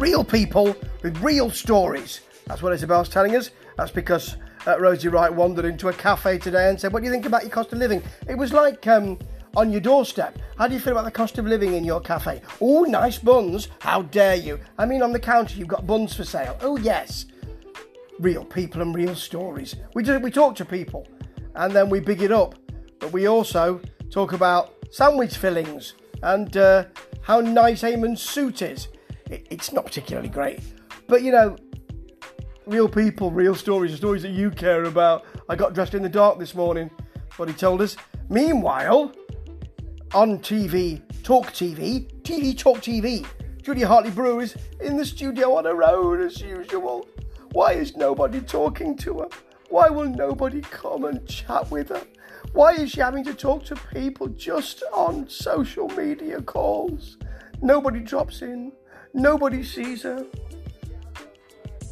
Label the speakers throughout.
Speaker 1: real people with real stories. That's what Isabel's telling us. That's because uh, Rosie Wright wandered into a cafe today and said, What do you think about your cost of living? It was like um, on your doorstep. How do you feel about the cost of living in your cafe? Oh, nice buns. How dare you? I mean, on the counter, you've got buns for sale. Oh, yes. Real people and real stories. We, do, we talk to people and then we big it up. But we also talk about sandwich fillings and uh, how nice Eamonn's suit is. It, it's not particularly great. But you know, real people, real stories, the stories that you care about. I got dressed in the dark this morning, what he told us. Meanwhile, on TV, Talk TV, TV Talk TV, Julia Hartley Brewer is in the studio on her own as usual. Why is nobody talking to her? Why will nobody come and chat with her? Why is she having to talk to people just on social media calls? Nobody drops in, nobody sees her.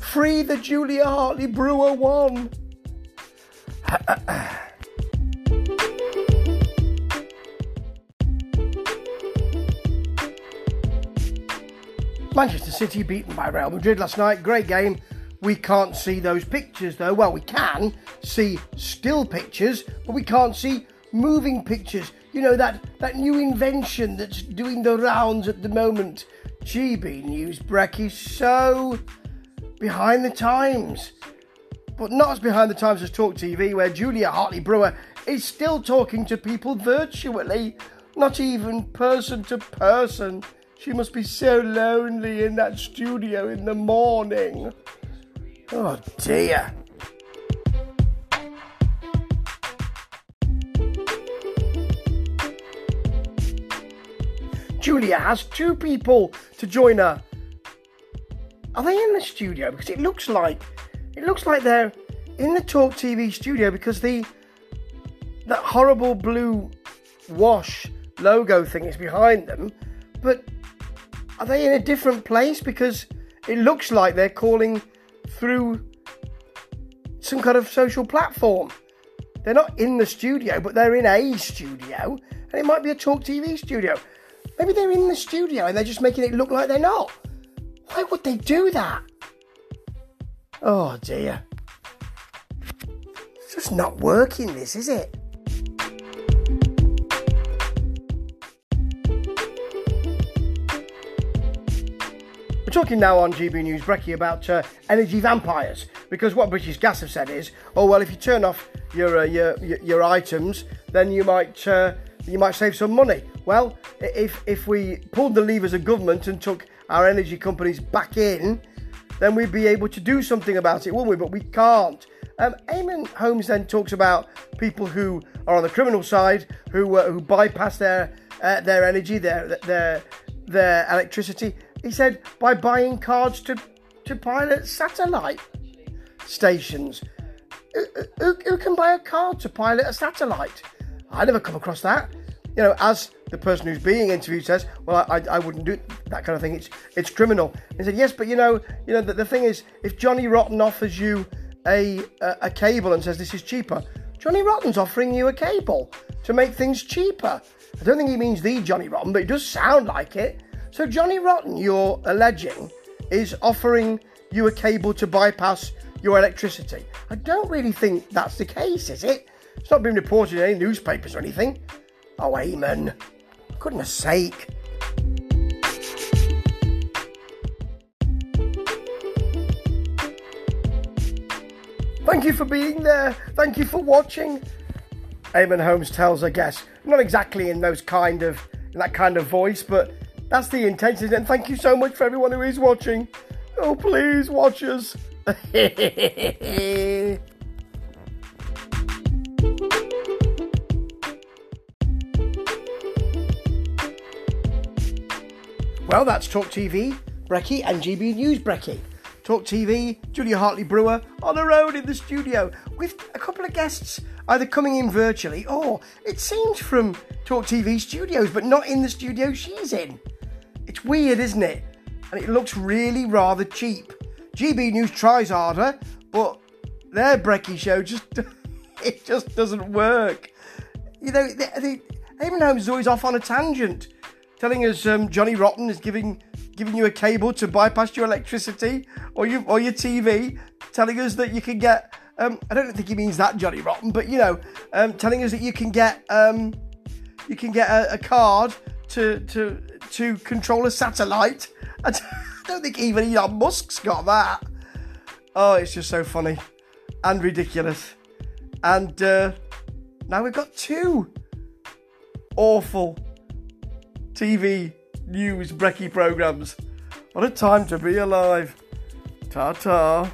Speaker 1: Free the Julia Hartley Brewer one. Manchester City beaten by Real Madrid last night. Great game. We can't see those pictures though. Well, we can see still pictures, but we can't see moving pictures. You know that that new invention that's doing the rounds at the moment. GB News Brecky so behind the times. But not as behind the times as Talk TV, where Julia Hartley Brewer is still talking to people virtually, not even person to person. She must be so lonely in that studio in the morning. Oh dear. Julia has two people to join her. Are they in the studio? Because it looks like it looks like they're in the Talk TV studio because the that horrible blue wash logo thing is behind them. But are they in a different place? Because it looks like they're calling through some kind of social platform. They're not in the studio, but they're in a studio, and it might be a Talk TV studio. Maybe they're in the studio and they're just making it look like they're not. Why would they do that? Oh dear. It's just not working, this, is it? We're talking now on GB News Brecky about uh, energy vampires because what British Gas have said is, oh well, if you turn off your uh, your, your, items, then you might uh, you might save some money. Well, if if we pulled the levers of government and took our energy companies back in, then we'd be able to do something about it, wouldn't we? But we can't. Um, Eamonn Holmes then talks about people who are on the criminal side who uh, who bypass their uh, their energy, their their their electricity he said by buying cards to, to pilot satellite stations. Who, who, who can buy a card to pilot a satellite? I never come across that. You know, as the person who's being interviewed says, well, I, I wouldn't do that kind of thing. It's it's criminal. He said, yes, but you know, you know, the, the thing is, if Johnny Rotten offers you a, a, a cable and says this is cheaper, Johnny Rotten's offering you a cable to make things cheaper. I don't think he means the Johnny Rotten, but it does sound like it. So Johnny Rotten, you're alleging, is offering you a cable to bypass your electricity. I don't really think that's the case, is it? It's not been reported in any newspapers or anything. Oh, Eamonn, goodness sake. Thank you for being there. Thank you for watching. Eamonn Holmes tells her guests, not exactly in those kind of that kind of voice, but that's the intention. And thank you so much for everyone who is watching. Oh, please watch us. well, that's Talk TV, Brecky, and GB News Brecky. Talk TV, Julia Hartley Brewer on her own in the studio with a couple of guests either coming in virtually or it seems from Talk TV studios, but not in the studio she's in. It's weird, isn't it? And it looks really rather cheap. GB News tries harder, but their Brecky show just it just doesn't work. You know, the, the, Eamonn Holmes is always off on a tangent. Telling us um, Johnny Rotten is giving giving you a cable to bypass your electricity or your or your TV, telling us that you can get. Um, I don't think he means that Johnny Rotten, but you know, um, telling us that you can get um, you can get a, a card to to to control a satellite. I don't think even Elon Musk's got that. Oh, it's just so funny and ridiculous. And uh, now we've got two awful TV news brekkie programs. What a time to be alive. Ta ta.